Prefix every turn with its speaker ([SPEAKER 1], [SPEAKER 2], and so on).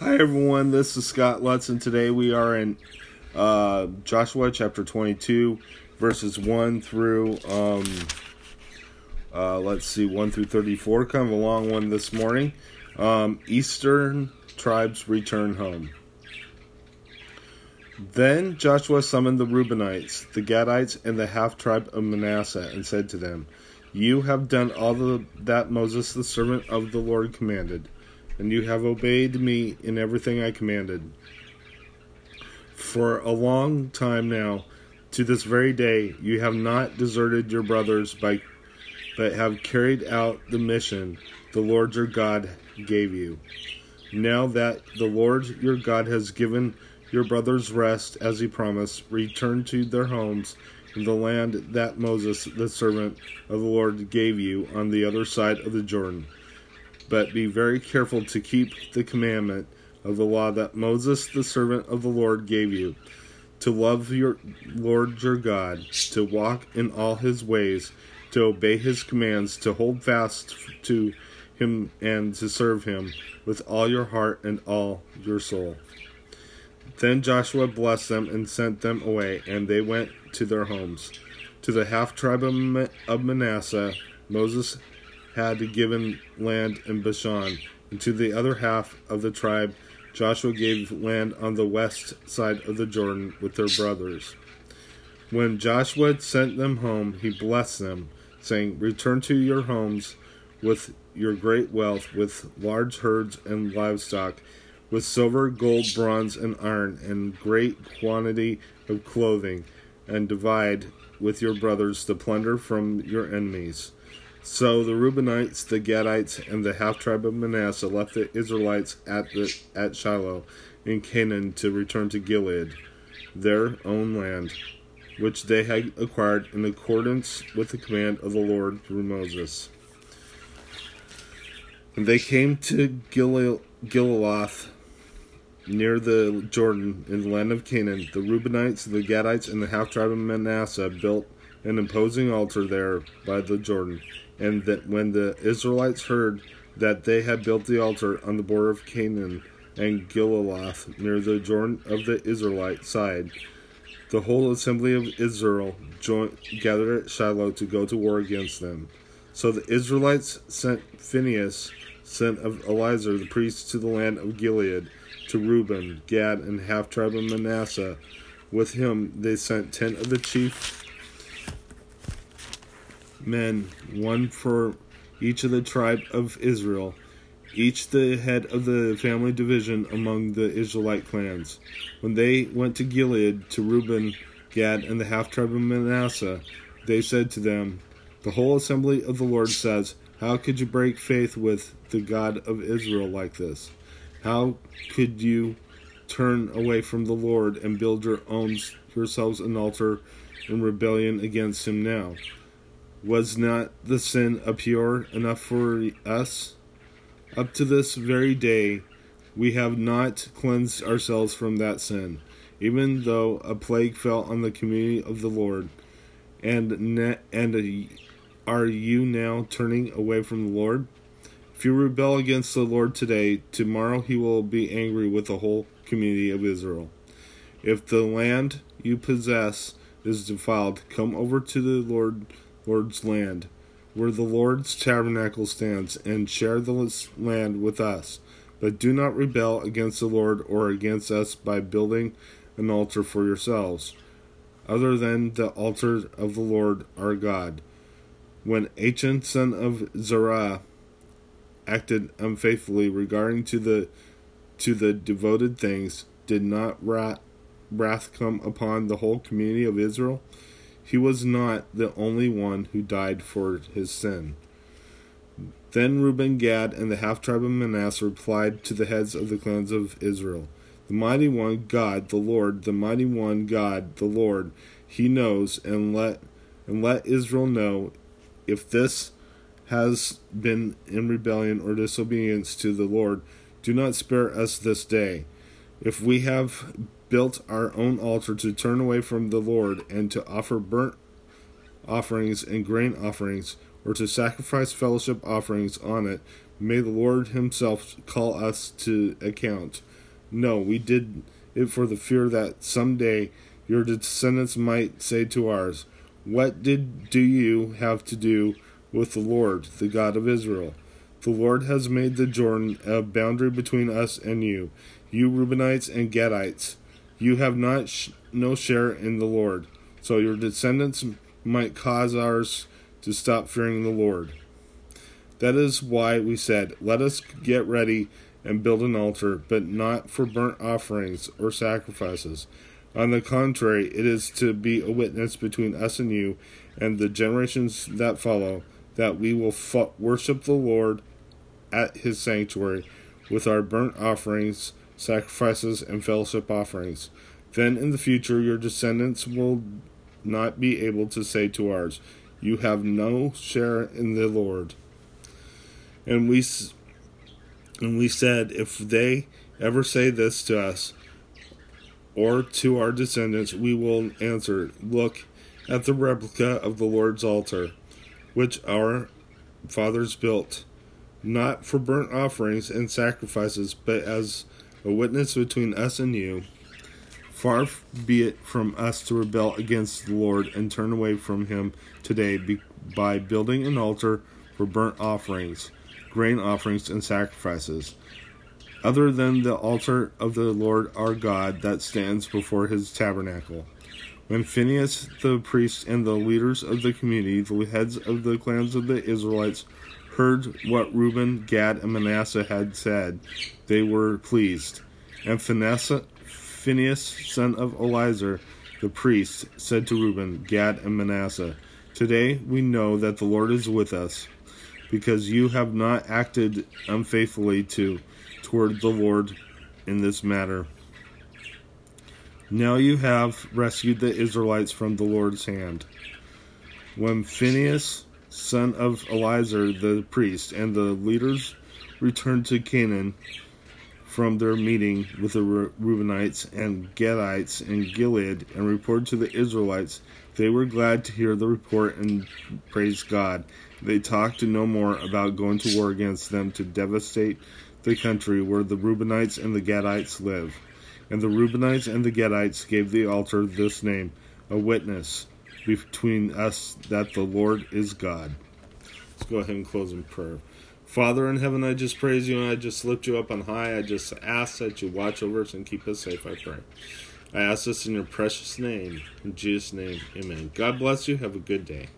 [SPEAKER 1] Hi everyone, this is Scott Lutz, and today we are in uh, Joshua chapter 22, verses 1 through, um, uh, let's see, 1 through 34. Kind of a long one this morning. Um, Eastern tribes return home. Then Joshua summoned the Reubenites, the Gadites, and the half tribe of Manasseh, and said to them, You have done all the, that Moses the servant of the Lord commanded and you have obeyed me in everything I commanded. For a long time now, to this very day, you have not deserted your brothers, by, but have carried out the mission the Lord your God gave you. Now that the Lord your God has given your brothers rest as he promised, return to their homes in the land that Moses, the servant of the Lord, gave you on the other side of the Jordan but be very careful to keep the commandment of the law that Moses, the servant of the Lord, gave you to love your Lord your God, to walk in all his ways, to obey his commands, to hold fast to him, and to serve him with all your heart and all your soul. Then Joshua blessed them and sent them away, and they went to their homes. To the half tribe of Manasseh, Moses had given land in Bashan, and to the other half of the tribe Joshua gave land on the west side of the Jordan with their brothers. When Joshua sent them home, he blessed them, saying, Return to your homes with your great wealth, with large herds and livestock, with silver, gold, bronze, and iron, and great quantity of clothing, and divide with your brothers the plunder from your enemies. So the Reubenites, the Gadites, and the half tribe of Manasseh left the Israelites at the at Shiloh in Canaan to return to Gilead, their own land, which they had acquired in accordance with the command of the Lord through Moses. And they came to Gil- near the Jordan in the land of Canaan. The Reubenites, the Gadites, and the half tribe of Manasseh built an imposing altar there by the Jordan and that when the Israelites heard that they had built the altar on the border of Canaan and Geliloth near the Jordan of the Israelite side, the whole assembly of Israel joined, gathered at Shiloh to go to war against them. So the Israelites sent Phinehas, son of Eleazar the priest, to the land of Gilead, to Reuben, Gad, and half tribe of Manasseh. With him they sent ten of the chief men, one for each of the tribe of Israel, each the head of the family division among the Israelite clans. When they went to Gilead, to Reuben, Gad, and the half tribe of Manasseh, they said to them, The whole assembly of the Lord says, How could you break faith with the God of Israel like this? How could you turn away from the Lord and build your own yourselves an altar in rebellion against him now? Was not the sin of Peor enough for us? Up to this very day, we have not cleansed ourselves from that sin, even though a plague fell on the community of the Lord. And ne- and are you now turning away from the Lord? If you rebel against the Lord today, tomorrow he will be angry with the whole community of Israel. If the land you possess is defiled, come over to the Lord Lord's land, where the Lord's tabernacle stands, and share the land with us. But do not rebel against the Lord or against us by building an altar for yourselves, other than the altar of the Lord our God. When Achan son of Zerah acted unfaithfully regarding to the to the devoted things, did not wrath, wrath come upon the whole community of Israel? He was not the only one who died for his sin. Then Reuben, Gad, and the half tribe of Manasseh replied to the heads of the clans of Israel The mighty one, God, the Lord, the mighty one, God, the Lord, he knows, and let and let Israel know if this has been in rebellion or disobedience to the Lord, do not spare us this day. If we have built our own altar to turn away from the Lord and to offer burnt offerings and grain offerings, or to sacrifice fellowship offerings on it, May the Lord Himself call us to account. No, we did it for the fear that some day your descendants might say to ours, What did do you have to do with the Lord, the God of Israel? The Lord has made the Jordan a boundary between us and you, you Reubenites and Gadites. You have not sh- no share in the Lord, so your descendants might cause ours to stop fearing the Lord. That is why we said, Let us get ready and build an altar, but not for burnt offerings or sacrifices. On the contrary, it is to be a witness between us and you and the generations that follow, that we will fo- worship the Lord at his sanctuary with our burnt offerings, sacrifices, and fellowship offerings. Then in the future, your descendants will not be able to say to ours, You have no share in the Lord. And we and we said, if they ever say this to us or to our descendants, we will answer, Look at the replica of the Lord's altar, which our fathers built, not for burnt offerings and sacrifices, but as a witness between us and you. Far be it from us to rebel against the Lord and turn away from him today by building an altar for burnt offerings grain offerings, and sacrifices, other than the altar of the Lord our God that stands before his tabernacle. When Phinehas the priest and the leaders of the community, the heads of the clans of the Israelites, heard what Reuben, Gad, and Manasseh had said, they were pleased. And Phinehas, son of Eleazar, the priest, said to Reuben, Gad, and Manasseh, Today we know that the Lord is with us because you have not acted unfaithfully to toward the Lord in this matter. Now you have rescued the Israelites from the Lord's hand. When Phinehas, son of Eleazar the priest, and the leaders returned to Canaan from their meeting with the Reubenites and Gadites in Gilead and reported to the Israelites, they were glad to hear the report and praised God they talked no more about going to war against them to devastate the country where the Reubenites and the Gadites live. And the Reubenites and the Gadites gave the altar this name, a witness between us that the Lord is God. Let's go ahead and close in prayer. Father in heaven, I just praise you and I just lift you up on high. I just ask that you watch over us and keep us safe, I pray. I ask this in your precious name. In Jesus' name, amen. God bless you. Have a good day.